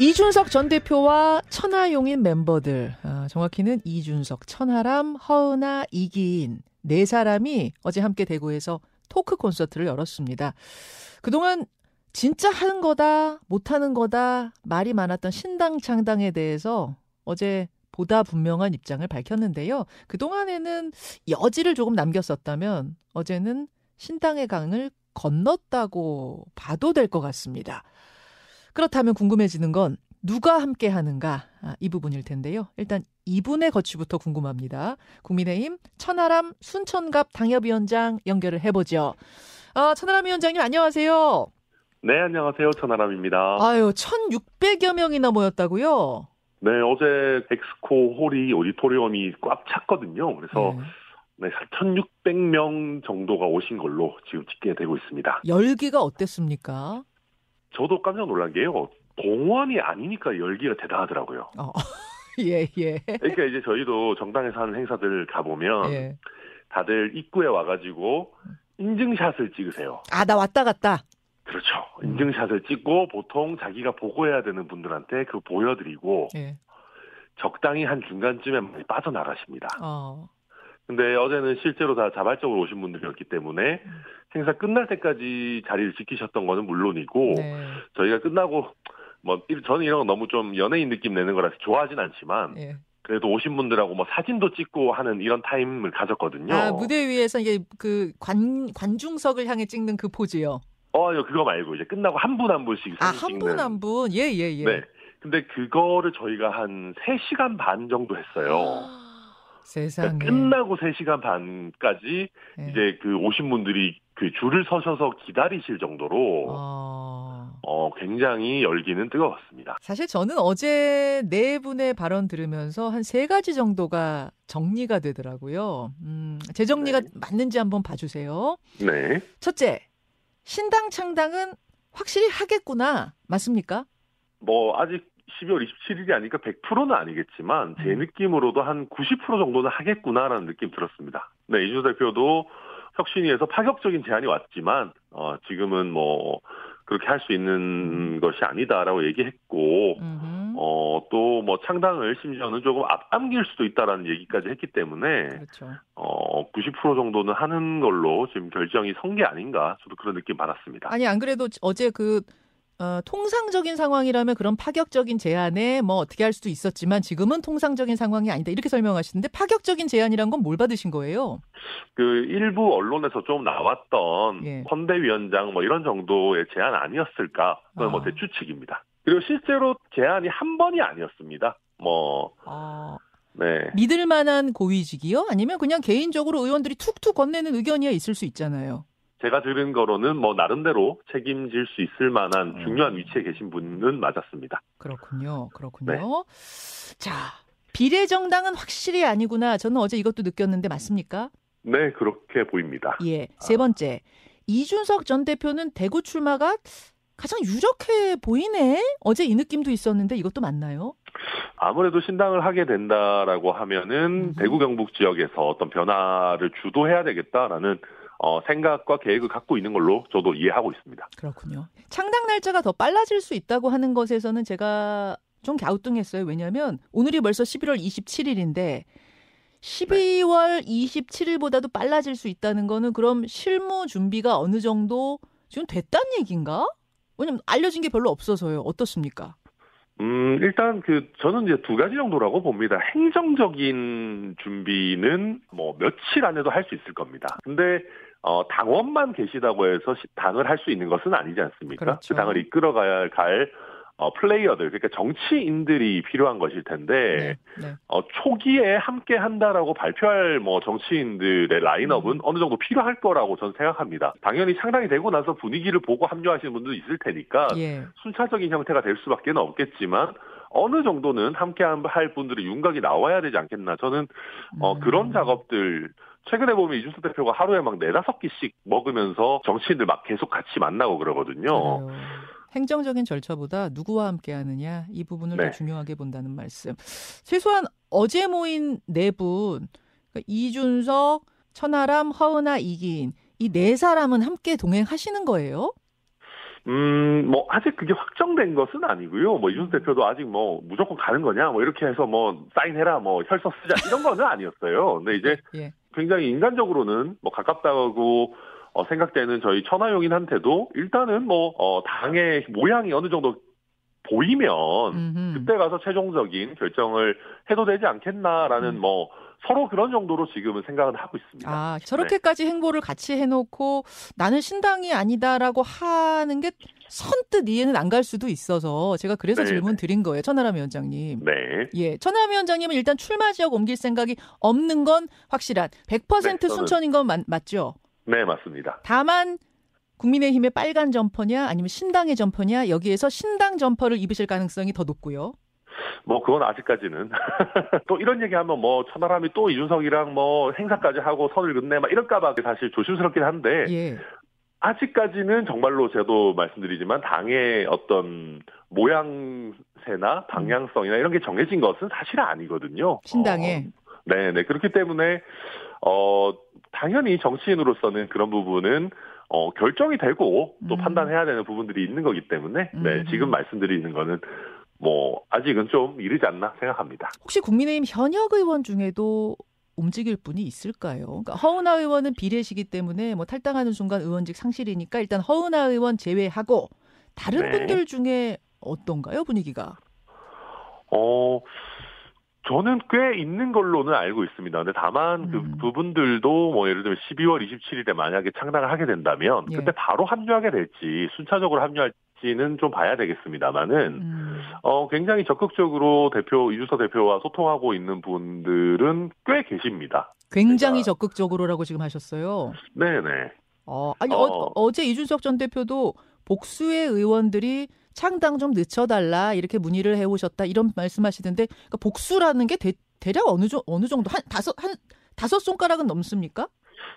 이준석 전 대표와 천하용인 멤버들, 아, 정확히는 이준석, 천하람, 허은아, 이기인 네 사람이 어제 함께 대구에서 토크 콘서트를 열었습니다. 그동안 진짜 하는 거다, 못하는 거다 말이 많았던 신당 창당에 대해서 어제 보다 분명한 입장을 밝혔는데요. 그동안에는 여지를 조금 남겼었다면 어제는 신당의 강을 건넜다고 봐도 될 것 같습니다. 그렇다면 궁금해지는 건 누가 함께 하는가 아, 이 부분일 텐데요. 일단 이분의 거취부터 궁금합니다. 국민의힘 천하람 순천갑 당협위원장 연결을 해보죠. 아, 천하람 위원장님 안녕하세요. 네, 안녕하세요. 천하람입니다. 아유, 1,600여 명이나 모였다고요? 네, 어제 엑스코 홀이 오디토리움이 꽉 찼거든요. 그래서 네. 네, 1,600명 정도가 오신 걸로 지금 집계되고 있습니다. 열기가 어땠습니까? 저도 깜짝 놀란 게요. 공원이 아니니까 열기가 대단하더라고요. 어. 예, 예. 그러니까 이제 저희도 정당에서 하는 행사들 가보면 예. 다들 입구에 와가지고 인증샷을 찍으세요. 아, 나 왔다 갔다. 그렇죠. 인증샷을 찍고 보통 자기가 보고해야 되는 분들한테 그 보여드리고 예. 적당히 한 중간쯤에 많이 빠져나가십니다. 어. 근데 어제는 실제로 다 자발적으로 오신 분들이었기 때문에 음. 행사 끝날 때까지 자리를 지키셨던 거는 물론이고 네. 저희가 끝나고 뭐 저는 이런 거 너무 좀 연예인 느낌 내는 거라서 좋아하진 않지만 예. 그래도 오신 분들하고 뭐 사진도 찍고 하는 이런 타임을 가졌거든요. 아, 무대 위에서 이게 그 관, 관중석을 향해 찍는 그 포즈요. 어, 그거 말고 이제 끝나고 한 분 한 분씩 아, 한분한 분. 예, 예, 예. 네. 근데 그거를 저희가 한 3시간 반 정도 했어요. 세상에. 그러니까 끝나고 3시간 반까지 네. 이제 그 오신 분들이 그 줄을 서셔서 기다리실 정도로 어... 어... 굉장히 열기는 뜨거웠습니다. 사실 저는 어제 네 분의 발언 들으면서 한 세 가지 정도가 정리가 되더라고요. 음, 제 정리가 네. 맞는지 한번 봐주세요. 네. 첫째, 신당 창당은 확실히 하겠구나. 맞습니까? 뭐 아직 12월 27일이 아니까 100%는 아니겠지만 제 음. 느낌으로도 한 90% 정도는 하겠구나라는 느낌 들었습니다. 네, 이준석 대표도 혁신위에서 파격적인 제안이 왔지만 어, 지금은 뭐 그렇게 할 수 있는 음. 것이 아니다라고 얘기했고 어, 또 뭐 창당을 심지어는 조금 앞당길 수도 있다라는 얘기까지 했기 때문에 그렇죠. 어, 90% 정도는 하는 걸로 지금 결정이 선 게 아닌가 저도 그런 느낌 받았습니다. 아니 안 그래도 어제 그 어, 통상적인 상황이라면 그런 파격적인 제안에 뭐 어떻게 할 수도 있었지만 지금은 통상적인 상황이 아니다. 이렇게 설명하시는데 파격적인 제안이란 건 뭘 받으신 거예요? 그 일부 언론에서 좀 나왔던 예. 선대위원장 뭐 이런 정도의 제안 아니었을까? 그건 뭐 아. 뭐 대추측입니다. 그리고 실제로 제안이 한 번이 아니었습니다. 뭐 아. 네. 믿을 만한 고위직이요? 아니면 그냥 개인적으로 의원들이 툭툭 건네는 의견이야 있을 수 있잖아요. 제가 들은 거로는 뭐 나름대로 책임질 수 있을 만한 음. 중요한 위치에 계신 분은 맞았습니다. 그렇군요. 그렇군요. 네. 자, 비례정당은 확실히 아니구나. 저는 어제 이것도 느꼈는데 맞습니까? 네, 그렇게 보입니다. 예. 세 번째. 이준석 전 대표는 대구 출마가 가장 유력해 보이네. 어제 이 느낌도 있었는데 이것도 맞나요? 아무래도 신당을 하게 된다라고 하면은 음. 대구 경북 지역에서 어떤 변화를 주도해야 되겠다라는 어, 생각과 계획을 갖고 있는 걸로 저도 이해하고 있습니다. 그렇군요. 창당 날짜가 더 빨라질 수 있다고 하는 것에서는 제가 좀 갸우뚱했어요. 왜냐하면 오늘이 벌써 11월 27일인데 12월 네. 27일보다도 빨라질 수 있다는 거는 그럼 실무 준비가 어느 정도 지금 됐다는 얘기인가? 왜냐면 알려진 게 별로 없어서요. 어떻습니까? 음, 일단 그 저는 이제 두 가지 정도라고 봅니다. 행정적인 준비는 뭐 며칠 안에도 할 수 있을 겁니다. 근데 어, 당원만 계시다고 해서 당을 할 수 있는 것은 아니지 않습니까? 그렇죠. 그 당을 이끌어가야 갈 어, 플레이어들, 그러니까 정치인들이 필요한 것일 텐데, 네, 네. 어, 초기에 함께 한다라고 발표할 뭐 정치인들의 라인업은 음. 어느 정도 필요할 거라고 저는 생각합니다. 당연히 상당히 되고 나서 분위기를 보고 합류하시는 분도 있을 테니까, 예. 순차적인 형태가 될 수밖에 없겠지만, 어느 정도는 함께 할 분들의 윤곽이 나와야 되지 않겠나. 저는, 어, 음. 그런 작업들, 최근에 보면 이준석 대표가 하루에 막 네다섯 끼씩 먹으면서 정치인들 막 계속 같이 만나고 그러거든요. 그래요. 행정적인 절차보다 누구와 함께 하느냐 이 부분을 네. 더 중요하게 본다는 말씀. 최소한 어제 모인 네 분, 그러니까 이준석, 천하람, 허은아, 이기인 이 네 사람은 함께 동행하시는 거예요? 음, 뭐, 아직 그게 확정된 것은 아니고요. 뭐, 이준석 대표도 아직 뭐, 무조건 가는 거냐, 뭐, 이렇게 해서 뭐, 사인해라, 뭐, 혈서 쓰자, 이런 거는 아니었어요. 근데 이제 예. 굉장히 인간적으로는 뭐, 가깝다고 어, 생각되는 저희 천하용인한테도 일단은 뭐, 어, 당의 모양이 어느 정도 보이면 음흠. 그때 가서 최종적인 결정을 해도 되지 않겠나라는 음. 뭐, 서로 그런 정도로 지금은 생각은 하고 있습니다. 아, 저렇게까지 행보를 같이 해놓고 나는 신당이 아니다라고 하는 게 선뜻 이해는 안 갈 수도 있어서 제가 그래서 네, 질문 네. 드린 거예요. 천하람 위원장님. 네. 예, 천하람 위원장님은 일단 출마 지역 옮길 생각이 없는 건 확실한 100% 네, 순천인 건 맞, 맞죠? 네, 맞습니다. 다만 국민의힘의 빨간 점퍼냐 아니면 신당의 점퍼냐 여기에서 신당 점퍼를 입으실 가능성이 더 높고요. 뭐 그건 아직까지는 또 이런 얘기하면 뭐 천하람이 또 이준석이랑 뭐 행사까지 하고 선을 긋네 막 이럴까봐 사실 조심스럽긴 한데 예. 아직까지는 정말로 저도 말씀드리지만 당의 어떤 모양새나 방향성이나 이런 게 정해진 것은 사실 아니거든요. 신당에. 어, 네, 네 그렇기 때문에 어 당연히 정치인으로서는 그런 부분은 어 결정이 되고 또 음. 판단해야 되는 부분들이 있는 거기 때문에 네 음. 지금 말씀드리는 거는 뭐 아직은 좀 이르지 않나 생각합니다. 혹시 국민의힘 현역 의원 중에도 움직일 분이 있을까요? 그러니까 허은하 의원은 비례시기 때문에 뭐 탈당하는 순간 의원직 상실이니까 일단 허은하 의원 제외하고 다른 네. 분들 중에 어떤가요 분위기가? 어, 저는 꽤 있는 걸로는 알고 있습니다. 근데 다만 음. 그 부분들도 뭐 예를 들면 12월 27일에 만약에 창당을 하게 된다면 예. 그때 바로 합류하게 될지 순차적으로 합류할지는 좀 봐야 되겠습니다만은 음. 어, 굉장히 적극적으로 대표, 이준석 대표와 소통하고 있는 분들은 꽤 계십니다. 굉장히 제가- 적극적으로라고 지금 하셨어요. 네네. 어, 아니 어. 어, 어제 이준석 전 대표도 복수의 의원들이 창당 좀 늦춰달라 이렇게 문의를 해오셨다 이런 말씀하시던데 그러니까 복수라는 게 대, 대략 어느 정 어느 정도 한 다섯 한 다섯 손가락은 넘습니까?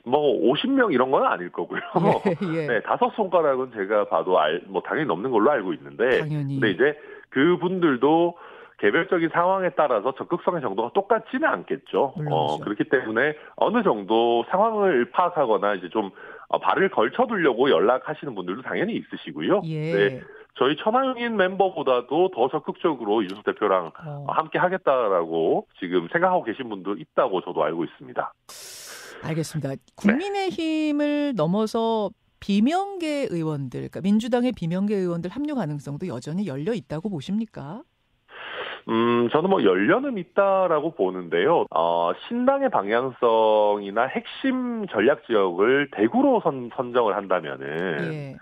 뭐 50명 이런 건 아닐 거고요. 예, 예. 네, 다섯 손가락은 제가 봐도 알, 뭐 당연히 넘는 걸로 알고 있는데 당연히. 근데 이제 그분들도 개별적인 상황에 따라서 적극성의 정도가 똑같지는 않겠죠. 물론이죠. 어, 그렇기 때문에 어느 정도 상황을 파악하거나 이제 좀 어, 발을 걸쳐두려고 연락하시는 분들도 당연히 있으시고요. 예. 네, 저희 천하용인 멤버보다도 더 적극적으로 이준석 대표랑 어, 함께 하겠다라고 지금 생각하고 계신 분도 있다고 저도 알고 있습니다. 알겠습니다. 국민의힘을 넘어서 비명계 의원들, 그러니까 민주당의 비명계 의원들 합류 가능성도 여전히 열려 있다고 보십니까? 음, 저는 뭐 열려는 있다라고 보는데요. 어, 신당의 방향성이나 핵심 전략 지역을 대구로 선, 선정을 한다면은 예.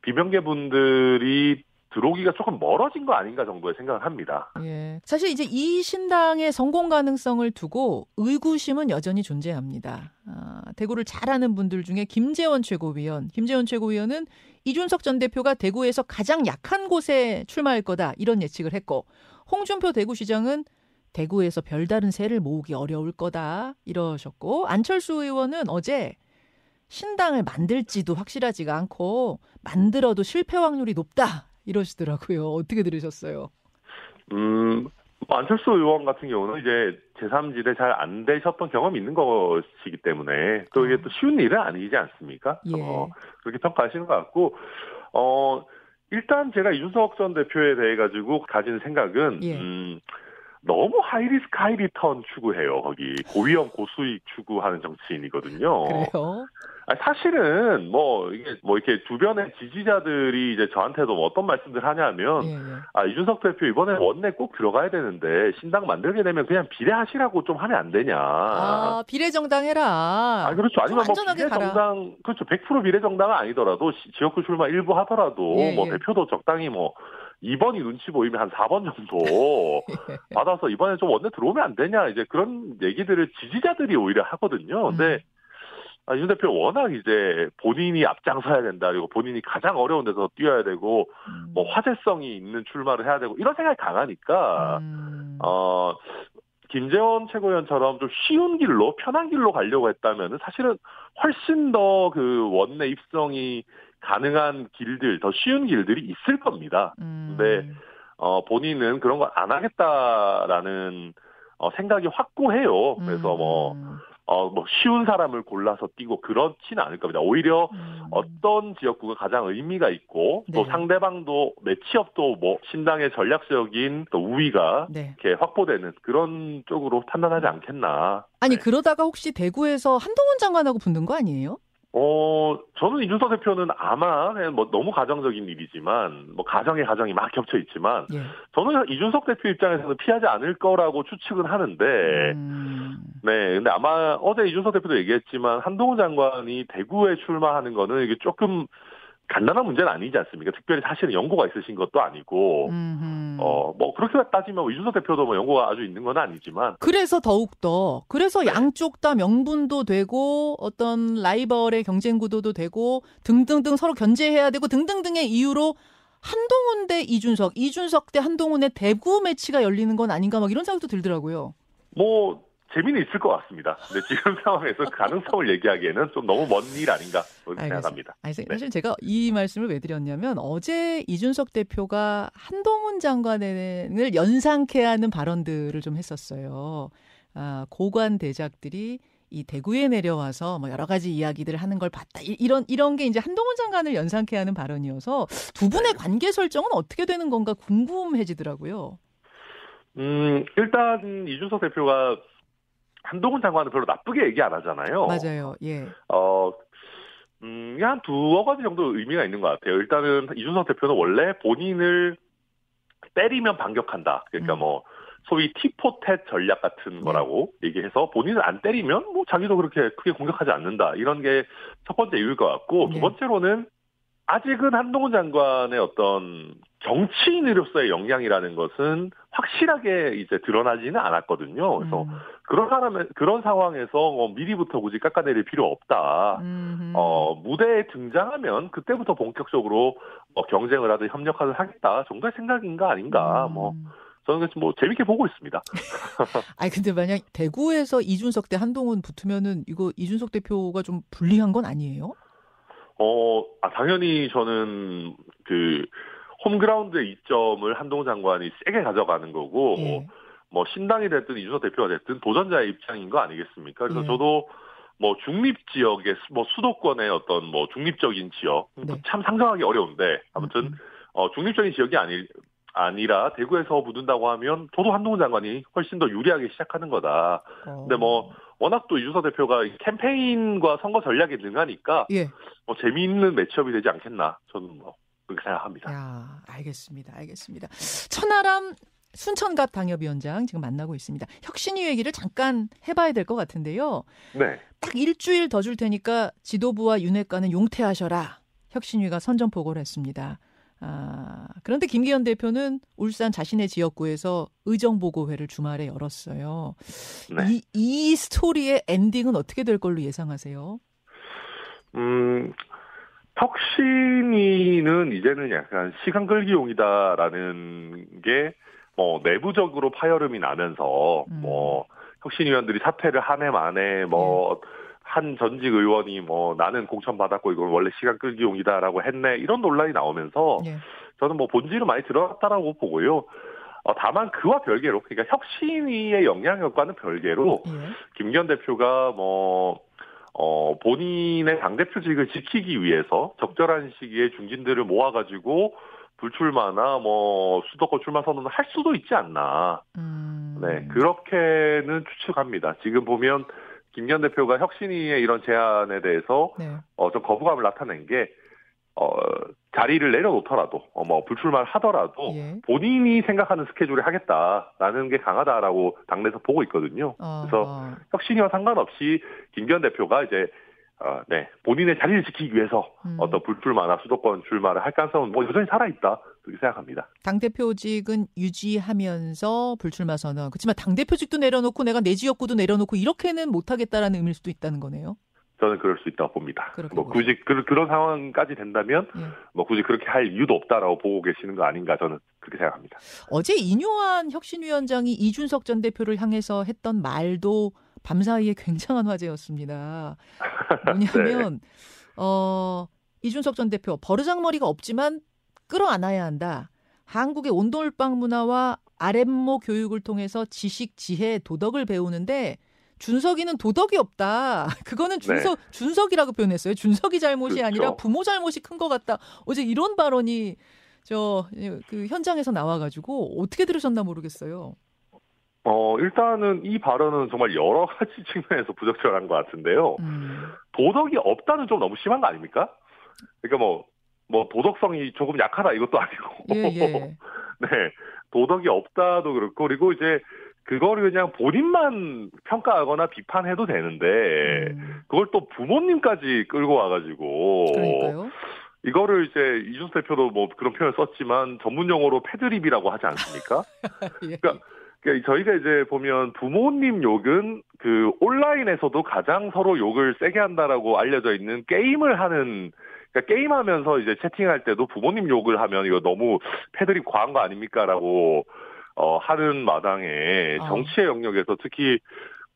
비명계 분들이 들어오기가 조금 멀어진 거 아닌가 정도의 생각을 합니다. 예. 사실 이제 이 신당의 성공 가능성을 두고 의구심은 여전히 존재합니다. 아, 대구를 잘하는 분들 중에 김재원 최고위원, 김재원 최고위원은 이준석 전 대표가 대구에서 가장 약한 곳에 출마할 거다 이런 예측을 했고 홍준표 대구시장은 대구에서 별다른 새를 모으기 어려울 거다 이러셨고 안철수 의원은 어제 신당을 만들지도 확실하지가 않고 만들어도 실패 확률이 높다 이러시더라고요. 어떻게 들으셨어요? 음, 뭐 안철수 의원 같은 경우는 이제 제3지대 잘안 되셨던 경험이 있는 것이기 때문에 또 이게 또 쉬운 일은 아니지 않습니까? 예. 어, 그렇게 평가하시는 것 같고, 어, 일단 제가 이준석 전 대표에 대해 가지고 가진 생각은, 예. 음, 너무 high risk high return 추구해요. 거기 고위험 고수익 추구하는 정치인이거든요. 그래요? 아니, 사실은 뭐 이게 뭐 이렇게 주변의 지지자들이 이제 저한테도 뭐 어떤 말씀들 하냐면 예, 예. 아 이준석 대표 이번에 원내 꼭 들어가야 되는데 신당 만들게 되면 그냥 비례하시라고 좀 하면 안 되냐. 아, 비례 정당 해라. 아, 그렇죠. 아니면 뭐 가라. 비례 정당 그렇죠. 100% 비례 정당은 아니더라도 시- 지역구 출마 일부 하더라도 예, 뭐 예. 대표도 적당히 뭐 2번이 눈치 보이면 한 4번 정도 받아서 이번에 좀 원내 들어오면 안 되냐 이제 그런 얘기들을 지지자들이 오히려 하거든요. 근데 음. 아, 윤 대표 워낙 이제 본인이 앞장서야 된다 그리고 본인이 가장 어려운 데서 뛰어야 되고 음. 뭐 화제성이 있는 출마를 해야 되고 이런 생각이 강하니까 음. 어 김재원 최고위원처럼 좀 쉬운 길로 편한 길로 가려고 했다면은 사실은 훨씬 더 그 원내 입성이 가능한 길들 더 쉬운 길들이 있을 겁니다. 음. 네. 어 본인은 그런 걸 안 하겠다라는 어 생각이 확고해요. 그래서 뭐 음. 어, 뭐, 쉬운 사람을 골라서 뛰고 그렇지는 않을 겁니다. 오히려 음. 어떤 지역구가 가장 의미가 있고 또 네. 상대방도 매치업도 뭐 신당의 전략적인 또 우위가 네. 이렇게 확보되는 그런 쪽으로 판단하지 않겠나. 아니 네. 그러다가 혹시 대구에서 한동훈 장관하고 붙는 거 아니에요? 어, 저는 이준석 대표는 아마 그냥 뭐 너무 가정적인 일이지만 뭐 가정의 가정이 막 겹쳐 있지만 예. 저는 이준석 대표 입장에서는 피하지 않을 거라고 추측은 하는데 음. 네, 근데 아마 어제 이준석 대표도 얘기했지만 한동훈 장관이 대구에 출마하는 거는 이게 조금 간단한 문제는 아니지 않습니까? 특별히 사실은 연고가 있으신 것도 아니고. 어, 뭐, 그렇게 따지면 뭐 이준석 대표도 뭐 연고가 아주 있는 건 아니지만, 그래서 더욱더 그래서 양쪽 다 명분도 되고 어떤 라이벌의 경쟁 구도도 되고 등등등 서로 견제해야 되고 등등등의 이유로 한동훈 대 이준석, 이준석 대 한동훈의 대구 매치가 열리는 건 아닌가 막 이런 생각도 들더라고요. 뭐, 재미는 있을 것 같습니다. 근데 지금 상황에서 가능성을 얘기하기에는 좀 너무 먼 일 아닌가. 생각합니다. 아니, 사- 네. 사실 제가 이 말씀을 왜 드렸냐면 어제 이준석 대표가 한동훈 장관을 연상케 하는 발언들을 좀 했었어요. 아, 고관 대작들이 이 대구에 내려와서 뭐 여러 가지 이야기들을 하는 걸 봤다. 이- 이런 이런 게 이제 한동훈 장관을 연상케 하는 발언이어서 두 분의 관계 설정은 어떻게 되는 건가 궁금해지더라고요. 음, 일단 이준석 대표가 한동훈 장관은 별로 나쁘게 얘기 안 하잖아요. 맞아요. 예. 어, 음, 한 두어 가지 정도 의미가 있는 것 같아요. 일단은 이준석 대표는 원래 본인을 때리면 반격한다. 그러니까 음. 뭐 소위 티포텟 전략 같은 거라고 얘기해서 본인을 안 때리면 뭐 자기도 그렇게 크게 공격하지 않는다. 이런 게 첫 번째 이유일 것 같고 네. 두 번째로는 아직은 한동훈 장관의 어떤 정치인으로서의 역량이라는 것은 확실하게 이제 드러나지는 않았거든요. 그래서 음. 그런 사람의 그런 상황에서 뭐 미리부터 굳이 깎아내릴 필요 없다. 음흠. 어, 무대에 등장하면 그때부터 본격적으로 뭐 경쟁을 하든 협력을 하겠다 정도의 생각인가 아닌가 음. 뭐 저는 뭐 재밌게 보고 있습니다. 아니 근데 만약 대구에서 이준석 대 한동훈 붙으면은 이거 이준석 대표가 좀 불리한 건 아니에요? 어, 아, 당연히 저는 그 홈그라운드의 이점을 한동훈 장관이 세게 가져가는 거고 예. 뭐 신당이 됐든 이준석 대표가 됐든 도전자의 입장인 거 아니겠습니까? 그래서 예. 저도 뭐 중립 지역의 수- 뭐 수도권의 어떤 뭐 중립적인 지역 네. 참 상상하기 어려운데 아무튼 음, 어, 중립적인 지역이 아니, 아니라 대구에서 붙는다고 하면 저도 한동훈 장관이 훨씬 더 유리하게 시작하는 거다. 어. 근데 뭐 워낙 또 이준석 대표가 이 캠페인과 선거 전략에 능하니까 예. 뭐 재미있는 매치업이 되지 않겠나 저는 뭐 그렇게 생각합니다. 야, 알겠습니다. 알겠습니다. 천하람 순천갑 당협위원장 지금 만나고 있습니다. 혁신위 얘기를 잠깐 해봐야 될 것 같은데요. 네. 딱 일주일 더 줄 테니까 지도부와 윤회과는 용퇴하셔라. 혁신위가 선전 보고를 했습니다. 아, 그런데 김기현 대표는 울산 자신의 지역구에서 의정보고회를 주말에 열었어요. 네. 이, 이 스토리의 엔딩은 어떻게 될 걸로 예상하세요? 음, 혁신위는 이제는 약간 시간 끌기용이다라는 게 뭐 내부적으로 파열음이 나면서 음. 뭐 혁신위원들이 사퇴를 한 해 만에 뭐한 전직 의원이 뭐 나는 공천 받았고 이건 원래 시간 끌기용이다라고 했네 이런 논란이 나오면서 예. 저는 뭐 본질은 많이 드러났다라고 보고요. 어, 다만 그와 별개로 그러니까 혁신위의 영향력과는 별개로 예. 김기현 대표가 뭐, 어, 본인의 당대표직을 지키기 위해서 적절한 시기에 중진들을 모아가지고 불출마나 뭐 수도권 출마 선언을 할 수도 있지 않나. 음. 네, 그렇게는 추측합니다. 지금 보면 김기현 대표가 혁신위의 이런 제안에 대해서 네. 어, 좀 거부감을 나타낸 게, 어, 자리를 내려놓더라도, 어, 뭐, 불출마를 하더라도, 예. 본인이 생각하는 스케줄을 하겠다라는 게 강하다라고 당내에서 보고 있거든요. 그래서 어, 혁신이와 상관없이 김기현 대표가 이제 어, 네 본인의 자리를 지키기 위해서 음. 어떤 불출마나 수도권 출마를 할 가능성은 뭐 여전히 살아 있다 그렇게 생각합니다. 당 대표직은 유지하면서 불출마 선언. 그렇지만 당 대표직도 내려놓고 내가 내 지역구도 내려놓고 이렇게는 못하겠다라는 의미일 수도 있다는 거네요. 저는 그럴 수 있다고 봅니다. 뭐 굳이 그, 그런 상황까지 된다면 예. 뭐 굳이 그렇게 할 이유도 없다라고 보고 계시는 거 아닌가 저는 그렇게 생각합니다. 어제 인요한 혁신위원장이 이준석 전 대표를 향해서 했던 말도 밤사이에 굉장한 화제였습니다. 뭐냐면 어 이준석 전 대표 버르장머리가 없지만 끌어안아야 한다. 한국의 온돌방 문화와 아랫모 교육을 통해서 지식, 지혜, 도덕을 배우는데 준석이는 도덕이 없다. 그거는 준석 네. 준석이라고 표현했어요. 준석이 잘못이 그렇죠. 아니라 부모 잘못이 큰 것 같다. 어제 이런 발언이 저 그 현장에서 나와가지고 어떻게 들으셨나 모르겠어요. 어, 일단은 이 발언은 정말 여러 가지 측면에서 부적절한 것 같은데요. 음. 도덕이 없다는 좀 너무 심한 거 아닙니까? 그러니까 뭐, 뭐, 도덕성이 조금 약하다 이것도 아니고. 예, 예. 네. 도덕이 없다도 그렇고, 그리고 이제 그거를 그냥 본인만 평가하거나 비판해도 되는데, 음. 그걸 또 부모님까지 끌고 와가지고. 그러니까요. 이거를 이제 이준수 대표도 뭐 그런 표현을 썼지만 전문 용어로 패드립이라고 하지 않습니까? 예. 그러니까 그러니까 저희가 이제 보면 부모님 욕은 그 온라인에서도 가장 서로 욕을 세게 한다라고 알려져 있는 게임을 하는 그러니까 게임하면서 이제 채팅할 때도 부모님 욕을 하면 이거 너무 패드립 과한 거 아닙니까라고 어 하는 마당에 어. 정치의 영역에서 특히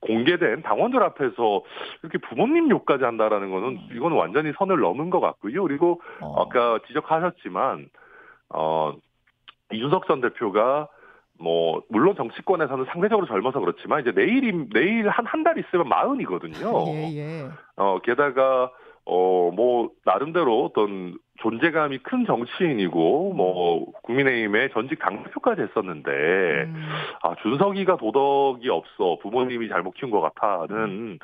공개된 당원들 앞에서 이렇게 부모님 욕까지 한다라는 거는 음. 이거는 완전히 선을 넘은 것 같고요. 그리고 어. 아까 지적하셨지만 어 이준석 전 대표가 뭐 물론 정치권에서는 상대적으로 젊어서 그렇지만 이제 내일이 내일 한 한 달 있으면 마흔이거든요. 예, 예. 어 게다가 어 뭐 나름대로 어떤 존재감이 큰 정치인이고 뭐 국민의힘의 전직 당대표까지 했었는데 음. 아 준석이가 도덕이 없어 부모님이 잘못 키운 것 같아는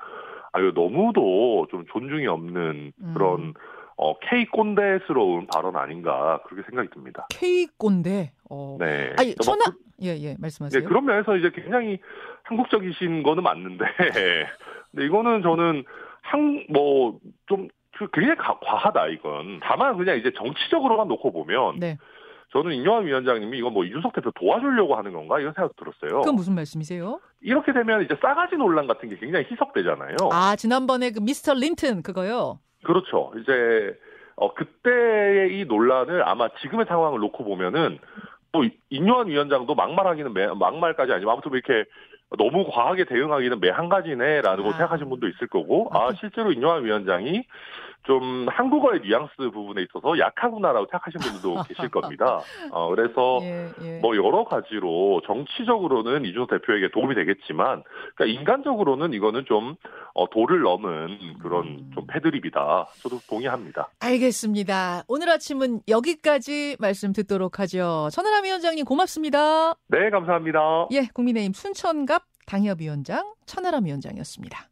아유 너무도 좀 존중이 없는 그런 음. 어, K 꼰대스러운 발언 아닌가 그렇게 생각이 듭니다. K 꼰대. 어. 네. 아니 천하 뭐, 예예 예, 말씀하세요. 네, 그런 면에서 이제 굉장히 한국적이신 거는 맞는데, 근데 이거는 저는 한 뭐 좀 굉장히 과하다 이건. 다만 그냥 이제 정치적으로만 놓고 보면. 네. 저는 인요한 위원장님이 이건 뭐 이준석 대표 도와주려고 하는 건가 이런 생각 들었어요. 그건 무슨 말씀이세요? 이렇게 되면 이제 싸가지 논란 같은 게 굉장히 희석되잖아요. 아 지난번에 그 미스터 린튼 그거요. 그렇죠. 이제 어 그때의 이 논란을 아마 지금의 상황을 놓고 보면은 뭐 인요한 위원장도 막말하기는 매, 막말까지 아니면 아무튼 뭐 이렇게 너무 과하게 대응하기는 매한 가지네라고 아. 생각하시는 분도 있을 거고 아, 아 실제로 인요한 위원장이 좀 한국어의 뉘앙스 부분에 있어서 약하구나라고 생각하시는 분들도 계실 겁니다. 어, 그래서 예, 예. 뭐 여러 가지로 정치적으로는 이준석 대표에게 도움이 되겠지만, 그러니까 인간적으로는 이거는 좀 어, 도를 넘은 그런 음. 좀 패드립이다. 저도 동의합니다. 알겠습니다. 오늘 아침은 여기까지 말씀 듣도록 하죠. 천하람 위원장님 고맙습니다. 네, 감사합니다. 예, 국민의힘 순천갑 당협위원장 천하람 위원장이었습니다.